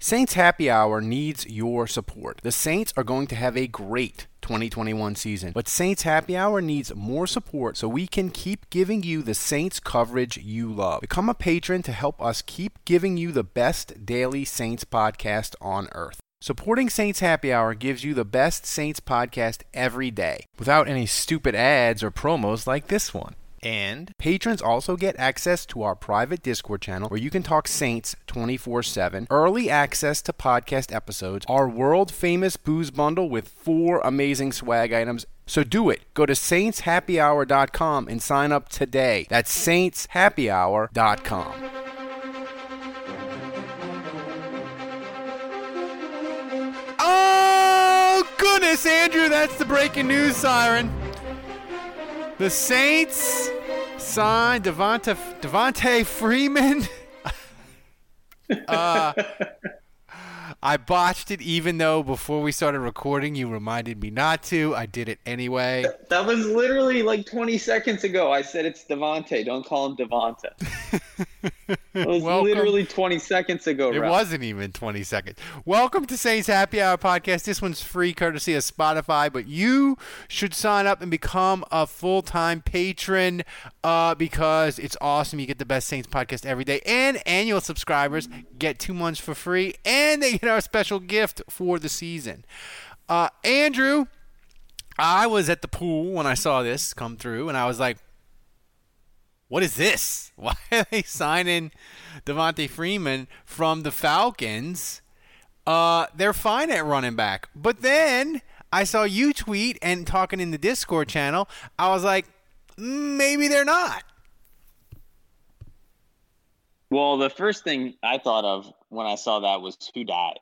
Saints Happy Hour needs your support. The Saints are going to have a great 2021 season, but Saints Happy Hour needs more support so we can keep giving you the Saints coverage you love. Become a patron to help us keep giving you the best daily Saints podcast on earth. Supporting Saints Happy Hour gives you the best Saints podcast every day without any stupid ads or promos like this one. And patrons also get access to our private Discord channel where you can talk Saints 24 7, early access to podcast episodes, our world famous booze bundle with four amazing swag items. So do it. Go to saintshappyhour.com and sign up today. That's saintshappyhour.com. Oh, goodness, Andrew, that's the breaking news siren. The Saints signed Devonta Freeman. uh, I botched it, even though before we started recording, you reminded me not to. I did it anyway. That was literally like 20 seconds ago. I said it's Devonte. Don't call him Devonta. It was Welcome. literally 20 seconds ago. It Ralph. wasn't even 20 seconds. Welcome to Saints Happy Hour podcast. This one's free courtesy of Spotify, but you should sign up and become a full time patron uh, because it's awesome. You get the best Saints podcast every day, and annual subscribers get two months for free, and they get our special gift for the season. Uh, Andrew, I was at the pool when I saw this come through, and I was like, what is this? Why are they signing Devontae Freeman from the Falcons? Uh, they're fine at running back. But then I saw you tweet and talking in the Discord channel. I was like, "Mm, maybe they're not. Well, the first thing I thought of when I saw that was who died,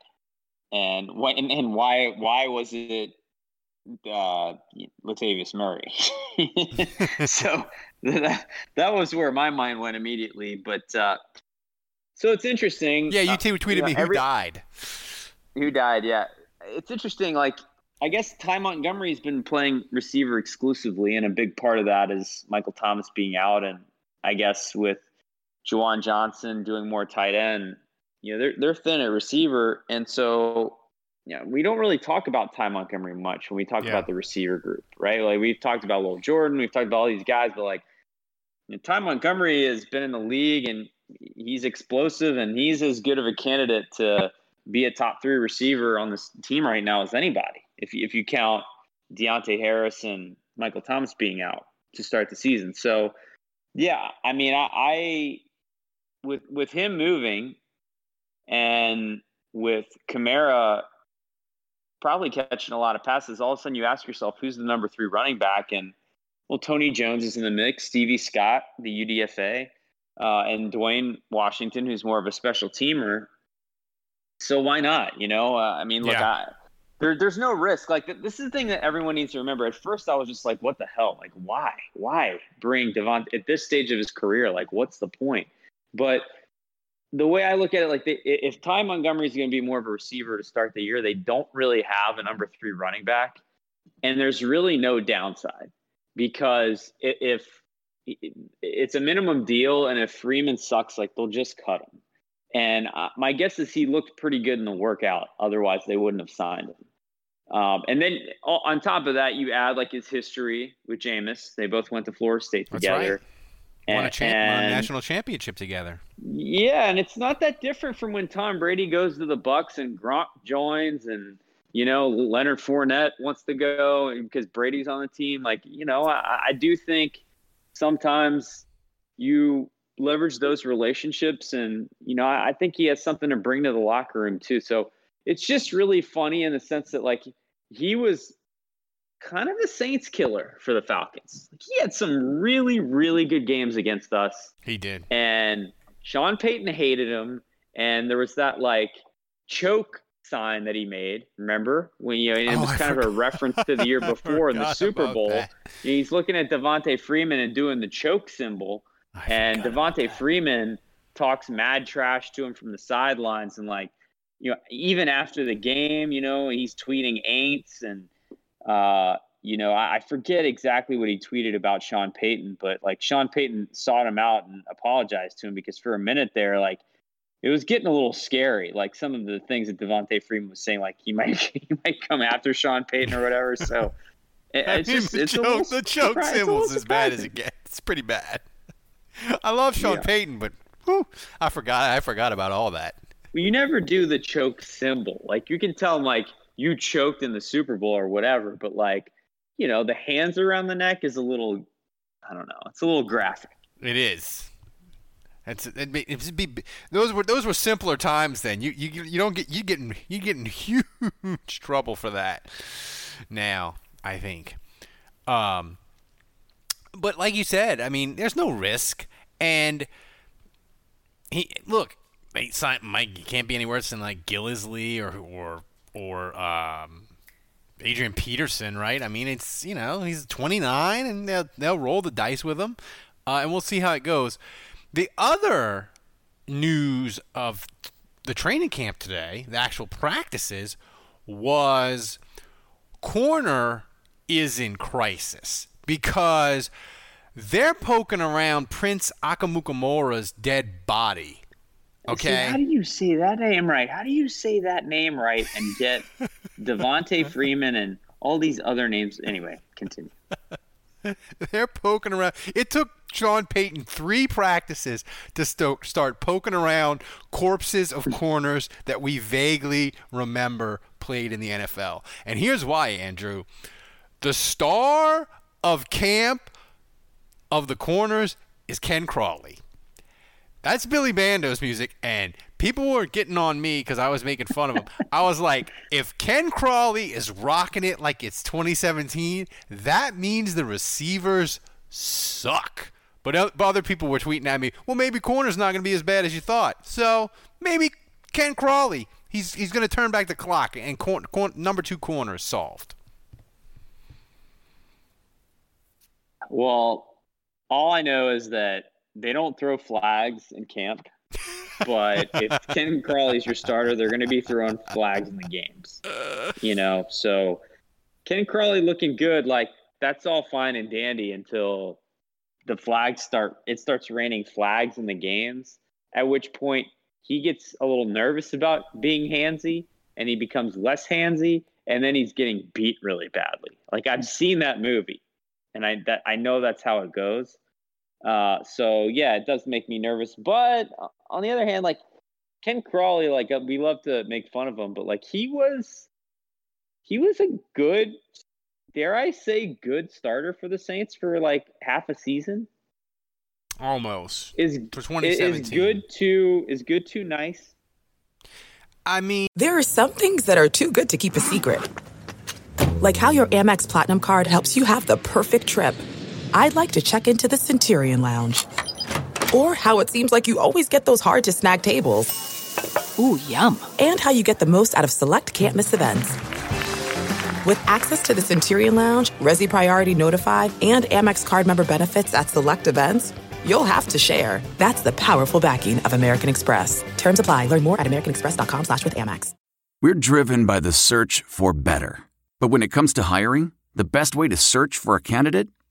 and why and, and why why was it uh, Latavius Murray? so that that was where my mind went immediately. But uh, so it's interesting. Yeah, you uh, tweeted you know, me who every- died. Who died? Yeah, it's interesting. Like I guess Ty Montgomery's been playing receiver exclusively, and a big part of that is Michael Thomas being out, and I guess with Juwan Johnson doing more tight end, you know, they're they're thin at receiver, and so know, we don't really talk about Ty Montgomery much when we talk Yeah. about the receiver group, right? Like we've talked about Lil Jordan, we've talked about all these guys, but like you know, Ty Montgomery has been in the league and he's explosive and he's as good of a candidate to be a top three receiver on this team right now as anybody. If you, if you count Deonte Harris and Michael Thomas being out to start the season, so yeah, I mean, I, I with with him moving and with Kamara probably catching a lot of passes, all of a sudden you ask yourself, who's the number three running back? And well, Tony Jones is in the mix, Stevie Scott, the UDFA, uh, and Dwayne Washington, who's more of a special teamer. So why not? You know, uh, I mean, look, Yeah. I, there, there's no risk. Like this is the thing that everyone needs to remember. At first, I was just like, "What the hell? Like, why? Why bring Devon at this stage of his career? Like, what's the point?" But the way I look at it, like, they, if Ty Montgomery is going to be more of a receiver to start the year, they don't really have a number three running back, and there's really no downside because if it's a minimum deal, and if Freeman sucks, like they'll just cut him. And uh, my guess is he looked pretty good in the workout. Otherwise, they wouldn't have signed him. Um, and then on top of that, you add like his history with Jameis. They both went to Florida State together. Won a, And- champ- won a national championship together. yeah, and it's not that different from when Tom Brady goes to the Bucks and Gronk joins, and you know Leonard Fournette wants to go because Brady's on the team. Like you know, I, I do think sometimes you leverage those relationships, and you know, I, I think he has something to bring to the locker room too. So it's just really funny in the sense that like he was kind of a Saints killer for the Falcons. He had some really, really good games against us He did. and Sean Payton hated him, and there was that like choke sign that he made. Remember when you know, it Oh, was I kind of a reference to the year before in the Super Bowl. that. He's looking at Devontae Freeman and doing the choke symbol, I and Devontae. Freeman talks mad trash to him from the sidelines, and like you know, even after the game, you know, he's tweeting ain'ts and uh, you know, I, I forget exactly what he tweeted about Sean Payton, but like Sean Payton sought him out and apologized to him because for a minute there, like it was getting a little scary. Like some of the things that Devontae Freeman was saying, like he might he might come after Sean Payton or whatever. So it, it's just the it's joke, little the joke surpri- it's a symbol's as bad as it gets. It's pretty bad. I love Sean Yeah. Payton, but whew, I forgot. I forgot about all that. Well, you never do the choke symbol. Like you can tell him like you choked in the Super Bowl or whatever, but like you know the hands around the neck is a little I don't know. It's a little graphic. It is. It's it'd be, it'd be those were those were simpler times then. You you you don't get you getting you get in huge trouble for that now. I think. Um, but like you said, I mean, there's no risk, and he look. They signed Mike. Can't be any worse than like Gillislee or or or um, Adrian Peterson, right? I mean, it's you know he's 29, and they'll they'll roll the dice with him, uh, and we'll see how it goes. The other news of the training camp today, the actual practices, was corner is in crisis because they're poking around Prince Akamukamura's dead body. See, Okay. how do you say that name right? How do you say that name right and get Devonte Freeman and all these other names? Anyway, continue. They're poking around. It took Sean Payton three practices to sto- start poking around corpses of corners that we vaguely remember played in the NFL. And here's why, Andrew. The star of camp of the corners is Ken Crawley. That's Billy Bando's music, and people were getting on me because I was making fun of him. I was like, if Ken Crawley is rocking it like it's 2017, that means the receivers suck. But other people were tweeting at me, well, maybe corner's not going to be as bad as you thought. So maybe Ken Crawley, he's he's going to turn back the clock, and cor- cor- number two corner is solved. Well, all I know is that they don't throw flags in camp. But if Ken Crawley's your starter, they're going to be throwing flags in the games. You know, so Ken Crawley looking good, like that's all fine and dandy until the flags start. It starts raining flags in the games. At which point he gets a little nervous about being handsy, and he becomes less handsy, and then he's getting beat really badly. Like I've seen that movie, and I that I know that's how it goes. Uh, so yeah, it does make me nervous. But on the other hand, like Ken Crawley, like uh, we love to make fun of him, but like he was, he was a good, dare I say, good starter for the Saints for like half a season. Almost. Is For 2017 is good to is good to nice. I mean, There are some things that are too good to keep a secret. Like how your Amex Platinum card helps you have the perfect trip. I'd like to check into the Centurion Lounge. Or how it seems like you always get those hard to snag tables. Ooh, yum. And how you get the most out of select can't miss events. With access to the Centurion Lounge, Resy Priority Notified, and Amex card member benefits at select events, you'll have to share. That's the powerful backing of American Express. Terms apply. Learn more at americanexpress.com slash with Amex. We're driven by the search for better. But when it comes to hiring, the best way to search for a candidate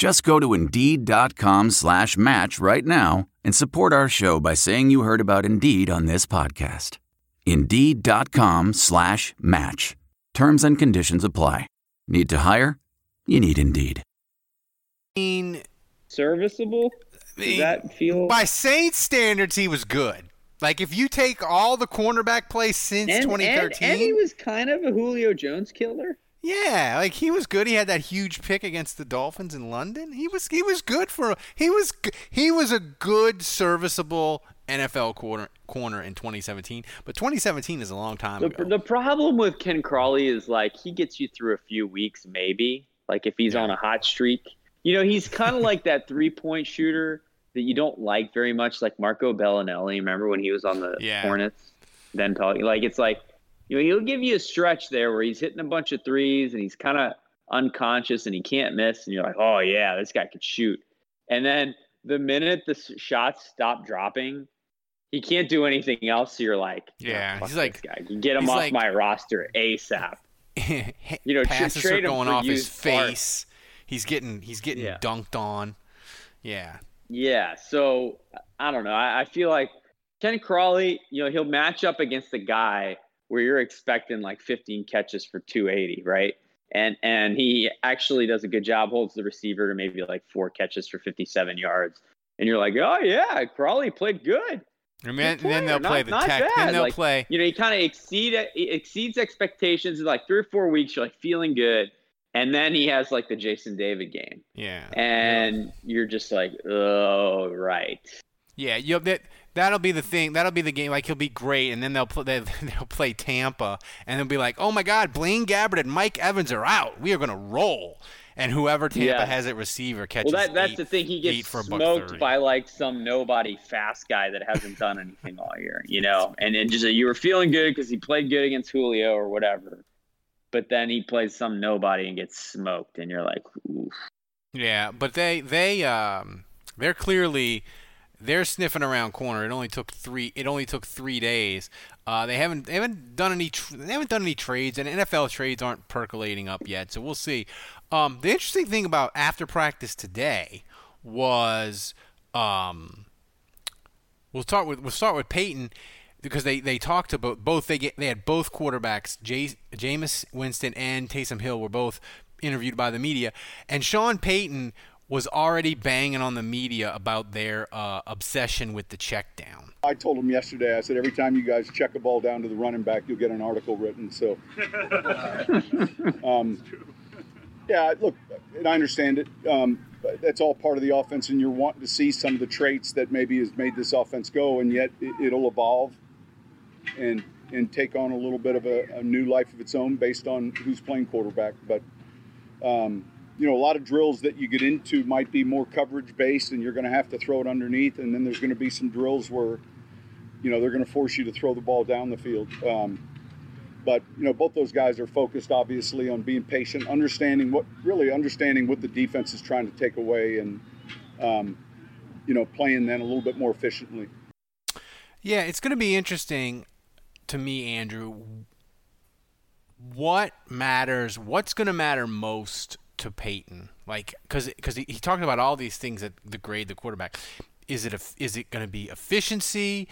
Just go to Indeed.com slash match right now and support our show by saying you heard about Indeed on this podcast. Indeed.com slash match. Terms and conditions apply. Need to hire? You need Indeed. mean Serviceable. Does that feel? by Saints standards, he was good. Like if you take all the cornerback plays since and, and, 2013, and he was kind of a Julio Jones killer. Yeah, like he was good. He had that huge pick against the Dolphins in London. He was he was good for he was he was a good serviceable NFL corner corner in 2017. But 2017 is a long time the, ago. The problem with Ken Crawley is like he gets you through a few weeks, maybe. Like if he's yeah. on a hot streak, you know, he's kind of like that three point shooter that you don't like very much, like Marco Belinelli. Remember when he was on the yeah. Hornets? Then like it's like you know he'll give you a stretch there where he's hitting a bunch of threes and he's kind of unconscious and he can't miss, and you're like, oh yeah, this guy could shoot. And then the minute the shots stop dropping, he can't do anything else. So you're like, oh, yeah, he's like, guy. You get him off like, my roster ASAP. you know, passes are going off his face. He's getting he's getting yeah. dunked on. Yeah. Yeah. So I don't know. I, I feel like Ken Crawley, you know, he'll match up against a guy where you're expecting like 15 catches for 280, right? And and he actually does a good job, holds the receiver to maybe like four catches for 57 yards. And you're like, oh yeah, Crawley played good. And then, then they'll play not, the tech. Then they'll like, play. You know, he kind of exceed exceeds expectations in like three or four weeks. You're like feeling good, and then he has like the Jason David game. Yeah. And yeah. you're just like, oh right. Yeah, you that that'll be the thing. That'll be the game. Like he'll be great, and then they'll play. They, will play Tampa, and they'll be like, "Oh my God, Blaine Gabbert and Mike Evans are out. We are going to roll." And whoever Tampa yeah. has at receiver catches. Well, that, that's eight, the thing. He gets smoked by like some nobody fast guy that hasn't done anything all year, you know. And then just you were feeling good because he played good against Julio or whatever, but then he plays some nobody and gets smoked, and you're like, Oof. yeah. But they they um they're clearly they're sniffing around corner. It only took three. It only took three days. Uh, they haven't they haven't done any tr- they haven't done any trades, and NFL trades aren't percolating up yet. So we'll see. Um, the interesting thing about after practice today was um, we'll start with we'll start with Payton because they, they talked about both they get they had both quarterbacks Jameis Winston and Taysom Hill were both interviewed by the media and Sean Payton was already banging on the media about their uh, obsession with the check down. I told him yesterday, I said, every time you guys check a ball down to the running back, you'll get an article written. So, um, yeah, look, and I understand it. Um, that's all part of the offense, and you're wanting to see some of the traits that maybe has made this offense go, and yet it, will evolve and and take on a little bit of a, a, new life of its own based on who's playing quarterback. But um, you know, a lot of drills that you get into might be more coverage based and you're going to have to throw it underneath. And then there's going to be some drills where, you know, they're going to force you to throw the ball down the field. Um, but, you know, both those guys are focused obviously on being patient, understanding what, really understanding what the defense is trying to take away and, um, you know, playing then a little bit more efficiently. Yeah, it's going to be interesting to me, Andrew. What matters? What's going to matter most to Payton? Like, because because he, he talked about all these things that the grade the quarterback. Is it a, is it going to be efficiency,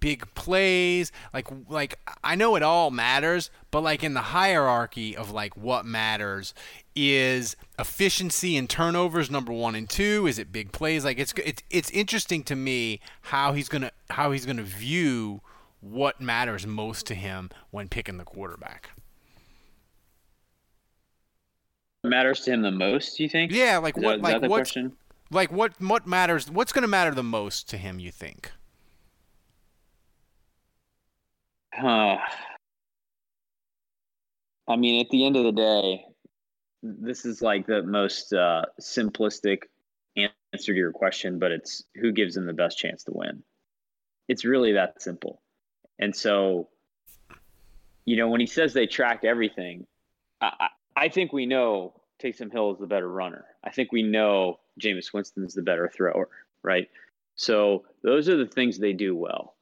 big plays? Like like I know it all matters, but like in the hierarchy of like what matters is efficiency and turnovers number one and two. Is it big plays? Like it's it's it's interesting to me how he's gonna how he's gonna view what matters most to him when picking the quarterback matters to him the most? You think? Yeah, like what? That, like what? Like what? What matters? What's going to matter the most to him? You think? Huh. I mean, at the end of the day, this is like the most uh, simplistic answer to your question, but it's who gives him the best chance to win. It's really that simple. And so, you know, when he says they track everything, I, I think we know Taysom Hill is the better runner. I think we know Jameis Winston is the better thrower, right? So those are the things they do well.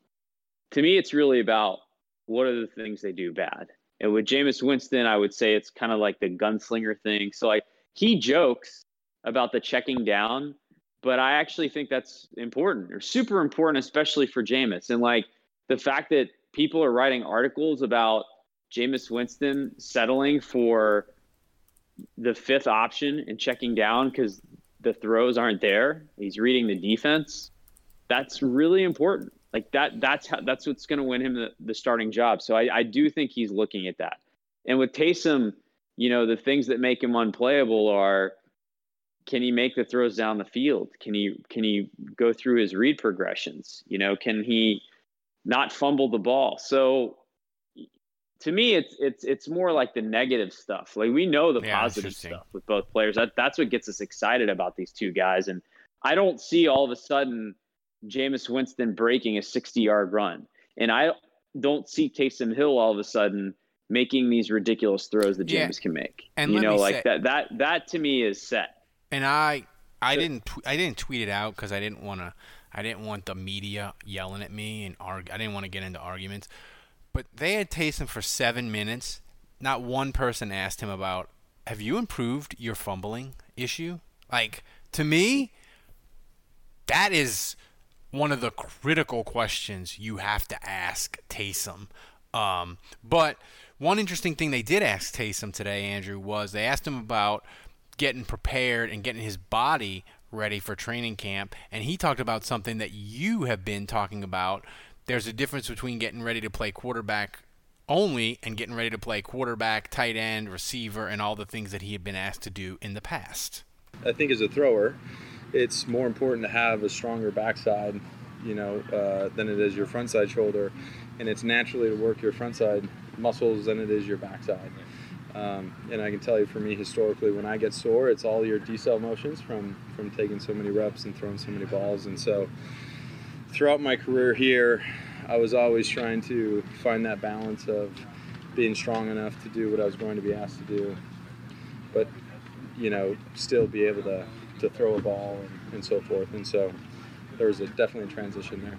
To me, it's really about what are the things they do bad. And with Jameis Winston, I would say it's kind of like the gunslinger thing. So like he jokes about the checking down, but I actually think that's important or super important, especially for Jameis. And like the fact that people are writing articles about Jameis Winston settling for the fifth option and checking down because the throws aren't there. He's reading the defense. That's really important. Like that. That's how. That's what's going to win him the, the starting job. So I, I do think he's looking at that. And with Taysom, you know, the things that make him unplayable are can he make the throws down the field? Can he can he go through his read progressions? You know, can he not fumble the ball? So to me it's it's it's more like the negative stuff. Like we know the Yeah, positive stuff with both players. That that's what gets us excited about these two guys. And I don't see all of a sudden Jameis Winston breaking a 60 yard run. And I don't see Taysom Hill all of a sudden making these ridiculous throws that Yeah. Can make. And you know, like say- that that that to me is set. And I I didn't tw- I didn't tweet it out because I didn't want to I didn't want the media yelling at me and arg- I didn't want to get into arguments. But they had Taysom for seven minutes. Not one person asked him about have you improved your fumbling issue? Like to me, that is one of the critical questions you have to ask Taysom. Um, but one interesting thing they did ask Taysom today, Andrew, was they asked him about getting prepared and getting his body ready for training camp, and he talked about something that you have been talking about. There's a difference between getting ready to play quarterback only and getting ready to play quarterback, tight end, receiver, and all the things that he had been asked to do in the past. I think as a thrower, it's more important to have a stronger backside, you know, uh, than it is your front side shoulder, and it's naturally to work your front side muscles than it is your backside. Um, and I can tell you, for me, historically, when I get sore, it's all your decel motions from from taking so many reps and throwing so many balls. And so, throughout my career here, I was always trying to find that balance of being strong enough to do what I was going to be asked to do, but you know, still be able to, to throw a ball and, and so forth. And so there was a, definitely a transition there.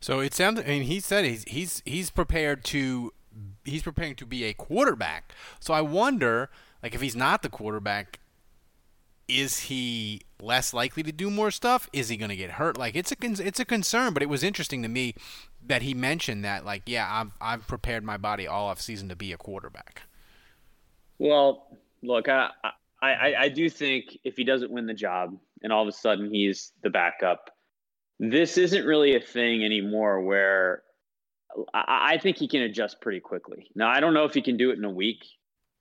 So it sounds. Mean, he said he's he's he's prepared to he's preparing to be a quarterback. So I wonder, like, if he's not the quarterback, is he less likely to do more stuff? Is he going to get hurt? Like, it's a it's a concern. But it was interesting to me that he mentioned that, like, yeah, I've I've prepared my body all off season to be a quarterback. Well, look, I, I, I, I do think if he doesn't win the job and all of a sudden he's the backup, this isn't really a thing anymore where I, I think he can adjust pretty quickly. Now, I don't know if he can do it in a week,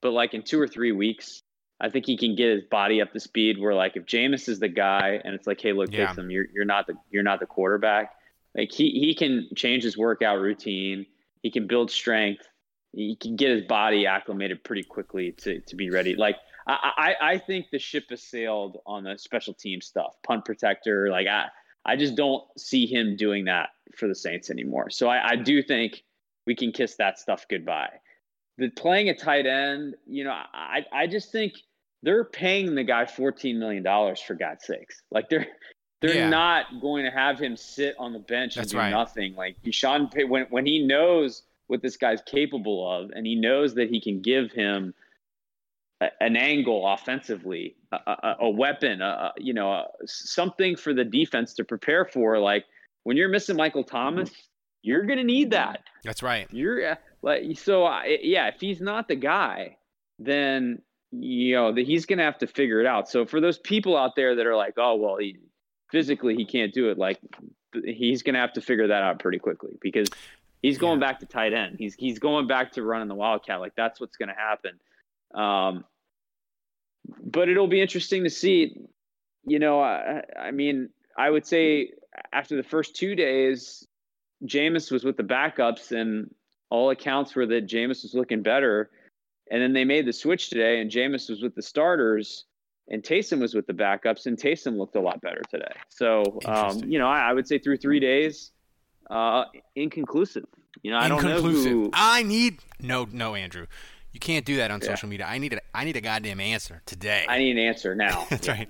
but like in two or three weeks, I think he can get his body up to speed where like if Jameis is the guy and it's like, hey, look, Yeah. You're you're not the you're not the quarterback. Like he he can change his workout routine. He can build strength. He can get his body acclimated pretty quickly to to be ready. Like I I, I think the ship has sailed on the special team stuff, punt protector. Like I I just don't see him doing that for the Saints anymore. So I, I do think we can kiss that stuff goodbye. The playing a tight end, you know, I I just think they're paying the guy fourteen million dollars for God's sakes. Like they're they're Yeah. not going to have him sit on the bench That's and do right. nothing. Like Sean, when when he knows what this guy's capable of, and he knows that he can give him a, an angle offensively, a, a, a weapon, you know, something for the defense to prepare for. Like when you're missing Michael Thomas, you're going to need that. That's right. You're like so. I, yeah, if he's not the guy, then you know that he's going to have to figure it out. So for those people out there that are like, oh well, he physically he can't do it, like he's going to have to figure that out pretty quickly because he's going back to tight end. He's he's going back to running the wildcat. Like that's what's going to happen. Um, but it'll be interesting to see. You know, I, I mean, I would say after the first two days, Jameis was with the backups, and all accounts were that Jameis was looking better. And then they made the switch today, and Jameis was with the starters, and Taysom was with the backups, and Taysom looked a lot better today. So, um, you know, I, I would say through three days, uh, inconclusive. You know, I don't know who. I need no, no, Andrew. You can't do that on Yeah. social media. I need a, I need a goddamn answer today. I need an answer now. That's right.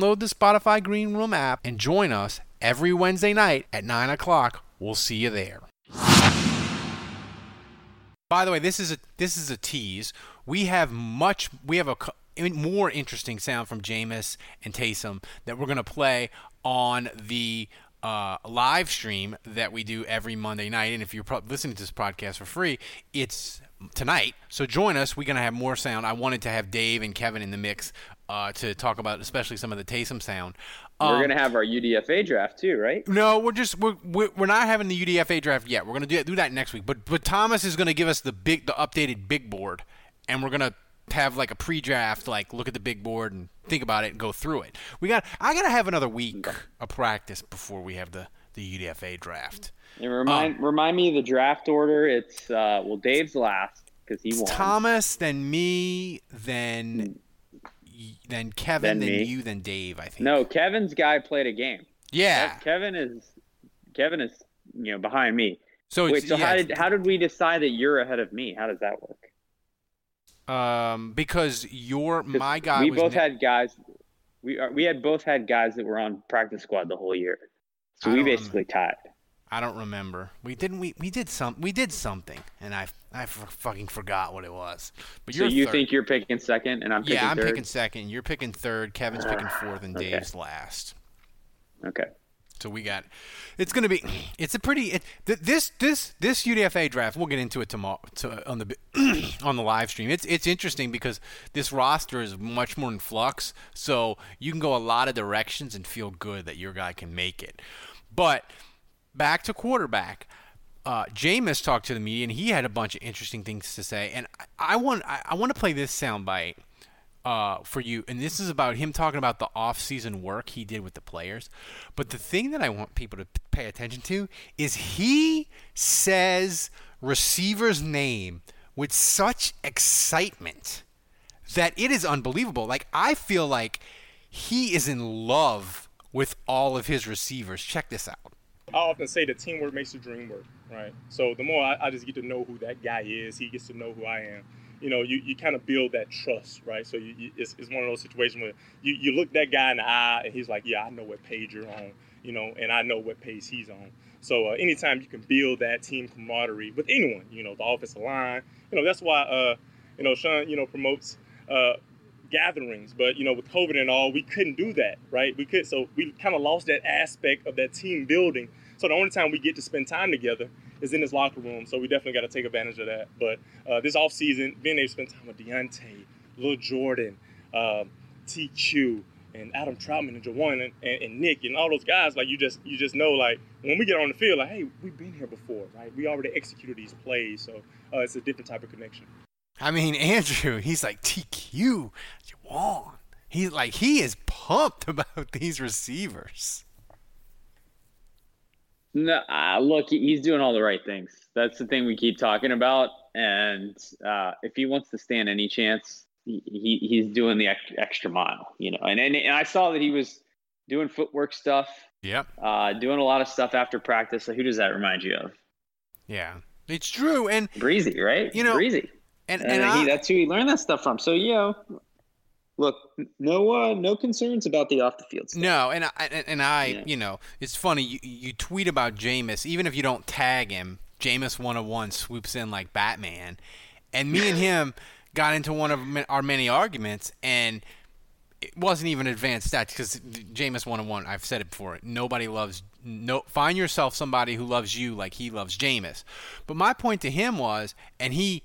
the Spotify Green Room app and join us every Wednesday night at 9 o'clock. We'll see you there. By the way, this is a this is a tease. We have much. We have a more interesting sound from Jameis and Taysom that we're going to play on the uh, live stream that we do every Monday night. And if you're pro- listening to this podcast for free, it's tonight. So join us. We're going to have more sound. I wanted to have Dave and Kevin in the mix uh, to talk about, especially some of the Taysom sound. Um, we're going to have our UDFA draft too, right? No, we're just we're we're not having the UDFA draft yet. We're going to do do that next week. But but Thomas is going to give us the big the updated big board, and we're going to have like a pre-draft, like look at the big board and think about it and go through it. We got I got to have another week of practice before we have the the UDFA draft. And remind um, remind me of the draft order. It's uh, well, Dave's last because he won. Thomas, then me, then then Kevin, then, then you, then Dave. I think. No, Kevin's guy played a game. Yeah, Kevin is Kevin is you know behind me. So wait, so yeah, how did how did we decide that you're ahead of me? How does that work? Um, because your my guy. We both ne- had guys. We are, we had both had guys that were on practice squad the whole year, so we basically tied. I don't remember. We didn't. We, we did some. We did something, and I I fucking forgot what it was. But so you third. think you're picking second, and I'm picking yeah, I'm third? picking second. You're picking third. Kevin's picking ah, fourth, and okay. Dave's last. Okay. So we got. It's going to be. It's a pretty. It, this this this UDFA draft. We'll get into it tomorrow to, on the on the live stream. It's it's interesting because this roster is much more in flux. So you can go a lot of directions and feel good that your guy can make it. But back to quarterback. Uh, Jameis talked to the media and he had a bunch of interesting things to say. And I, I want I, I want to play this soundbite uh, for you, and this is about him talking about the off-season work he did with the players. But the thing that I want people to pay attention to is he says receiver's name with such excitement that it is unbelievable. Like I feel like he is in love with all of his receivers. Check this out. I often say that teamwork makes the dream work, right? So the more I, I, just get to know who that guy is, he gets to know who I am. You know, you, you kind of build that trust, right? So you, you, it's, it's one of those situations where you, you look that guy in the eye and he's like, yeah, I know what page you're on, you know, and I know what page he's on. So uh, anytime you can build that team camaraderie with anyone, you know, the offensive line, you know, that's why, uh, you know, Sean, you know, promotes uh, gatherings. But you know, with COVID and all, we couldn't do that, right? We could, so we kind of lost that aspect of that team building. So the only time we get to spend time together is in this locker room. So we definitely got to take advantage of that. But uh, this off season, being able to spend time with Deonte, Lil Jordan, um, TQ, and Adam Trautman and Juwan and, and, and, Nick and all those guys, like you just you just know like when we get on the field, like hey, we've been here before, right? We already executed these plays, so uh, it's a different type of connection. I mean, Andrew, he's like TQ, Juwan. He's like he is pumped about these receivers. No, uh, look, he's doing all the right things. That's the thing we keep talking about. And uh, if he wants to stand any chance, he, he he's doing the extra mile, you know. And, and and I saw that he was doing footwork stuff. Yep. Uh, doing a lot of stuff after practice. So who does that remind you of? Yeah, it's true. And breezy, right? You know, breezy. And, and, and I, he, that's who he learned that stuff from. So you know, look, no, uh, no concerns about the off the field stuff. No, and I, and I, yeah. you know, it's funny. You, you tweet about Jameis, even if you don't tag him. Jameis 101 swoops in like Batman, and me and him got into one of our many arguments, and it wasn't even advanced stats because Jameis 101. I've said it before. Nobody loves no. Find yourself somebody who loves you like he loves Jameis. But my point to him was, and he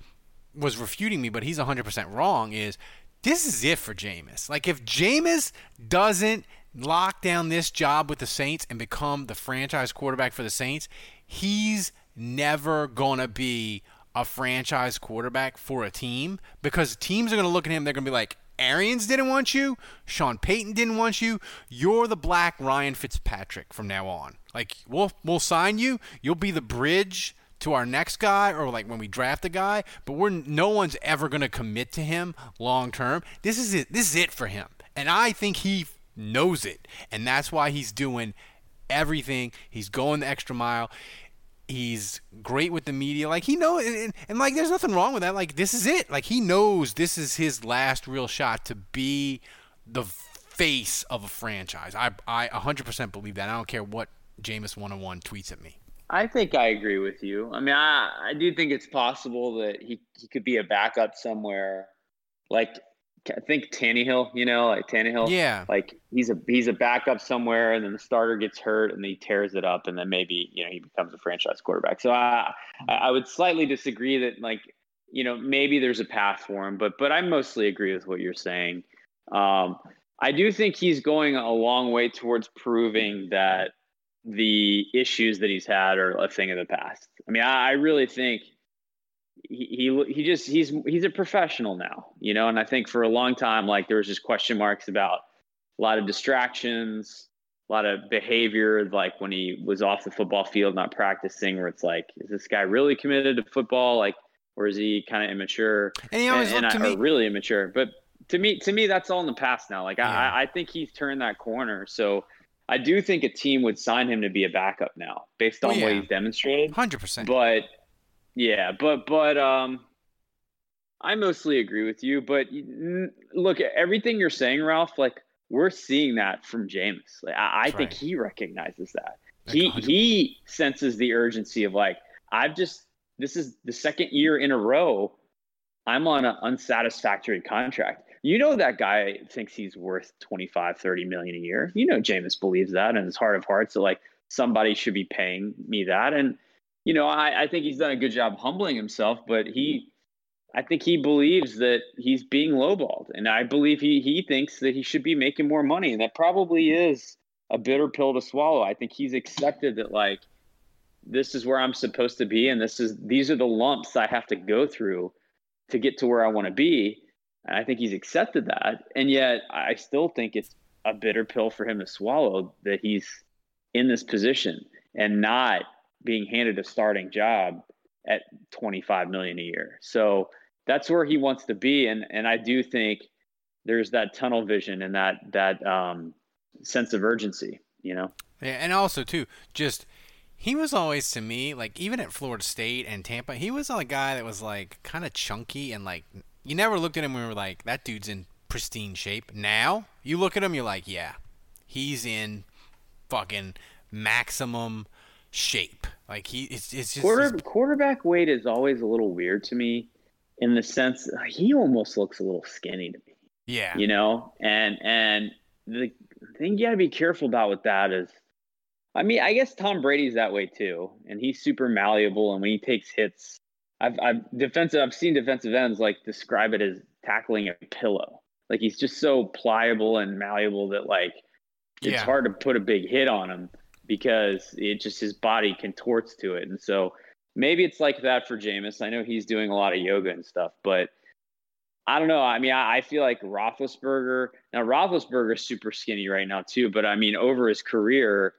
was refuting me, but he's 100% wrong, is this is it for Jameis. Like, if Jameis doesn't lock down this job with the Saints and become the franchise quarterback for the Saints, he's never going to be a franchise quarterback for a team because teams are going to look at him. They're going to be like, Arians didn't want you. Sean Payton didn't want you. You're the black Ryan Fitzpatrick from now on. Like, we'll, we'll sign you. You'll be the bridge to our next guy or like when we draft a guy, but we're no one's ever going to commit to him long term. This is it. This is it for him. And I think he knows it. And that's why he's doing everything. He's going the extra mile. He's great with the media. Like he knows and, and, and like there's nothing wrong with that. Like this is it. Like he knows this is his last real shot to be the face of a franchise. I I 100% believe that. I don't care what Jameis 101 tweets at me. I think I agree with you. I mean, I, I do think it's possible that he, he could be a backup somewhere. Like, I think Tannehill, you know, like Tannehill. Yeah. Like he's a he's a backup somewhere, and then the starter gets hurt, and he tears it up, and then maybe you know he becomes a franchise quarterback. So I I would slightly disagree that like you know maybe there's a path for him, but but I mostly agree with what you're saying. Um, I do think he's going a long way towards proving that the issues that he's had are a thing of the past. I mean, I, I really think he, he he just he's he's a professional now, you know. And I think for a long time, like there was just question marks about a lot of distractions, a lot of behavior, like when he was off the football field not practicing, where it's like, is this guy really committed to football, like, or is he kind of immature? And he always and, looked and to I, me really immature. But to me, to me, that's all in the past now. Like Yeah. I, I think he's turned that corner. So I do think a team would sign him to be a backup now, based on Well, what yeah. he's demonstrated. hundred percent. But yeah, but but um, I mostly agree with you. But look, everything you're saying, Ralph, like we're seeing that from James. Like, I, I think right. he recognizes that. Like He 100 he senses the urgency of like I've just this is the second year in a row I'm on an unsatisfactory contract. You know that guy thinks he's worth 25, 30 million a year. You know Jameis believes that in his heart of hearts. So like somebody should be paying me that. And you know, I, I think he's done a good job humbling himself, but he I think he believes that he's being lowballed. And I believe he he thinks that he should be making more money. And that probably is a bitter pill to swallow. I think he's accepted that like this is where I'm supposed to be and this is these are the lumps I have to go through to get to where I want to be. And I think he's accepted that. And yet I still think it's a bitter pill for him to swallow that he's in this position and not being handed a starting job at 25 million a year. So that's where he wants to be. And, and I do think there's that tunnel vision and that, that, um, sense of urgency, you know? Yeah, and also too, just he was always to me like even at Florida State and Tampa, he was a guy that was like kind of chunky and like you never looked at him and were like that dude's in pristine shape. Now you look at him, you're like, yeah, he's in fucking maximum shape. Like he, it's it's just Quarter, quarterback weight is always a little weird to me in the sense he almost looks a little skinny to me. yeah, you know and and the thing you got to be careful about with that is i mean i guess tom brady's that way too and he's super malleable and when he takes hits i've i've defensive i've seen defensive ends like describe it as tackling a pillow like he's just so pliable and malleable that like it's Yeah. hard to put a big hit on him because it just his body contorts to it and so maybe it's like that for Jameis. I know he's doing a lot of yoga and stuff, but I don't know. I mean, I, I feel like Roethlisberger. Now Roethlisberger's super skinny right now too, but I mean, over his career,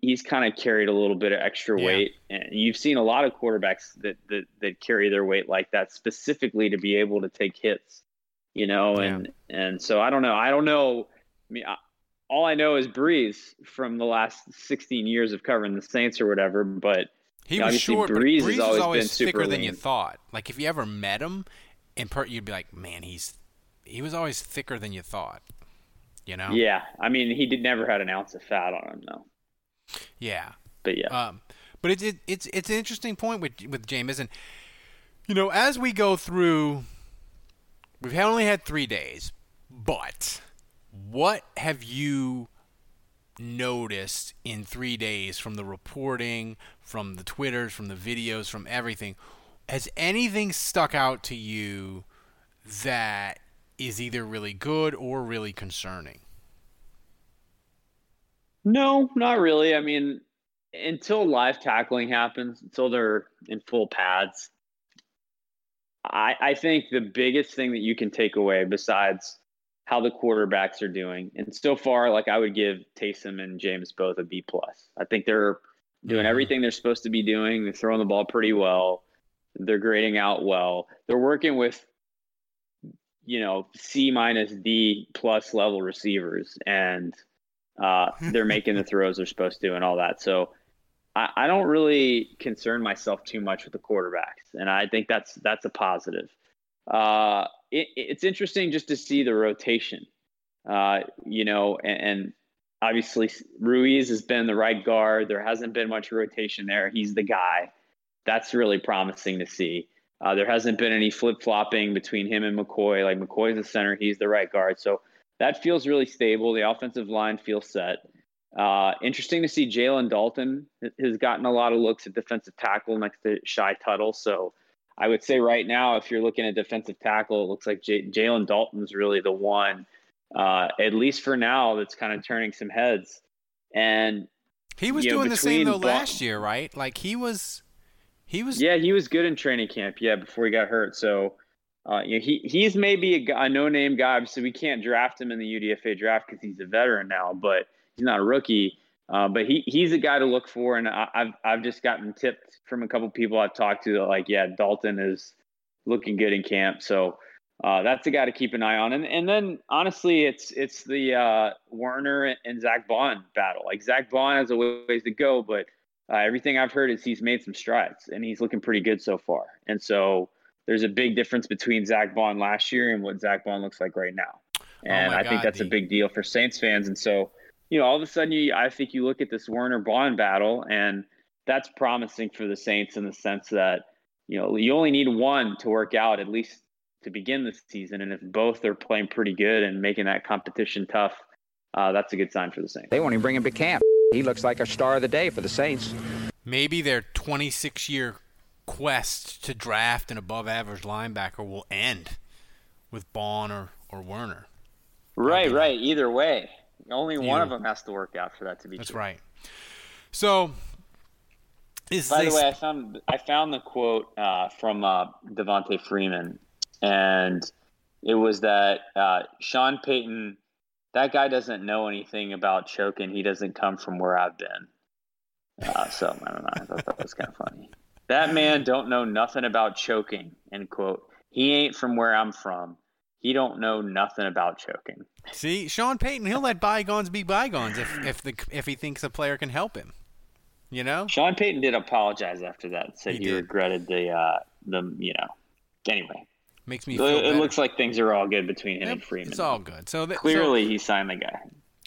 he's kind of carried a little bit of extra Yeah. weight, and you've seen a lot of quarterbacks that that that carry their weight like that specifically to be able to take hits. You know, and and so I don't know. I don't know. I mean, I, all I know is Brees from the last 16 years of covering the Saints or whatever, but he was short, Brees but has Brees was always always been super thicker than you thought. Like if you ever met him in part, you'd be like, man, he's he was always thicker than you thought. You know? yeah, I mean, he did never had an ounce of fat on him though. Yeah. But yeah. Um, but it's it, it's it's an interesting point with with Jameis, and you know, as we go through, we've only had three days, but what have you noticed in three days from the reporting, from the twitters, from the videos, from everything? Has anything stuck out to you that is either really good or really concerning? No, not really. I mean, until live tackling happens, until they're in full pads, I, I think the biggest thing that you can take away, besides how the quarterbacks are doing, and so far, like I would give Taysom and James both a B plus. I think they're doing everything they're supposed to be doing. They're throwing the ball pretty well. They're grading out well. They're working with, you know, C minus D plus level receivers, and uh, they're making the throws they're supposed to and all that. So I, I don't really concern myself too much with the quarterbacks, and I think that's that's a positive. Uh, it, it's interesting just to see the rotation, uh, you know, and, and obviously, Ruiz has been the right guard. There hasn't been much rotation there. He's the guy. That's really promising to see. Uh, there hasn't been any flip flopping between him and McCoy. Like McCoy's the center, he's the right guard. So that feels really stable. The offensive line feels set. Uh, interesting to see Jalen Dalton has gotten a lot of looks at defensive tackle next to Shy Tuttle. So I would say right now, if you're looking at defensive tackle, it looks like J- Jalen Dalton's really the one, uh, at least for now, that's kind of turning some heads. And he was doing know, the same though last year, right? Like he was, he was. Yeah, he was good in training camp. Yeah, before he got hurt. So. Uh, you know, he he's maybe a, a no-name guy, so we can't draft him in the UDFA draft because he's a veteran now. But he's not a rookie. Uh, but he he's a guy to look for, and I, have I've just gotten tipped from a couple people I've talked to that like, yeah, Dalton is looking good in camp, so uh, that's a guy to keep an eye on. And and then honestly, it's it's the uh, Werner and Zack Baun battle. Like Zack Baun has a ways to go, but uh, everything I've heard is he's made some strides, and he's looking pretty good so far. And so there's a big difference between Zack Baun last year and what Zack Baun looks like right now. Oh and oh I God, think that's the... a big deal for Saints fans. And so you know, all of a sudden, you, I think you look at this Werner Baun battle, and that's promising for the Saints in the sense that you know you only need one to work out at least to begin the season, and if both are playing pretty good and making that competition tough, uh, that's a good sign for the Saints. They won't even bring him to camp. He looks like a star of the day for the Saints. Maybe their 26 year quest to draft an above average linebacker will end with Baun or, or Werner. Right, right. Either way. Only one of them has to work out for that to be true. That's true. right. So, is by the way, I found I found the quote uh, from uh, Freeman, and it was that uh, Sean Payton, that guy doesn't know anything about choking. He doesn't come from where I've been. Uh, so I don't know. I thought that was kind of funny. That man don't know nothing about choking. End quote. He ain't from where I'm from he don't know nothing about choking. See, Sean Payton, he'll let bygones be bygones if if the if he thinks a player can help him. You know, Sean Payton did apologize after that. Said he, he regretted the uh, the you know. Anyway, makes me. Feel it, it looks like things are all good between him yep, and Freeman. It's all good. So th- clearly, so, he signed the guy.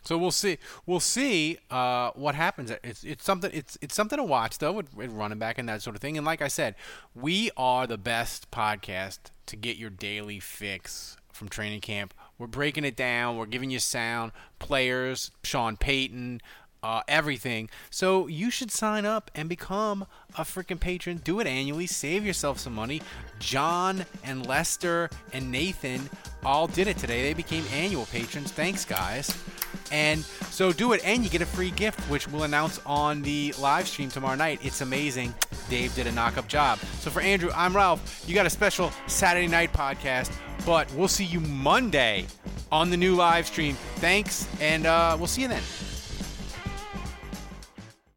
So we'll see. We'll see uh, what happens. It's it's something. It's it's something to watch though with, with running back and that sort of thing. And like I said, we are the best podcast to get your daily fix from training camp. We're breaking it down. We're giving you sound, players, Sean Payton, uh, everything. So you should sign up and become a freaking patron. Do it annually. Save yourself some money. John and Lester and Nathan all did it today. They became annual patrons. Thanks, guys. And so do it, and you get a free gift, which we'll announce on the live stream tomorrow night. It's amazing. Dave did a knock up job. So for Andrew, I'm Ralph. You got a special Saturday night podcast, but we'll see you Monday on the new live stream. Thanks, and uh, we'll see you then.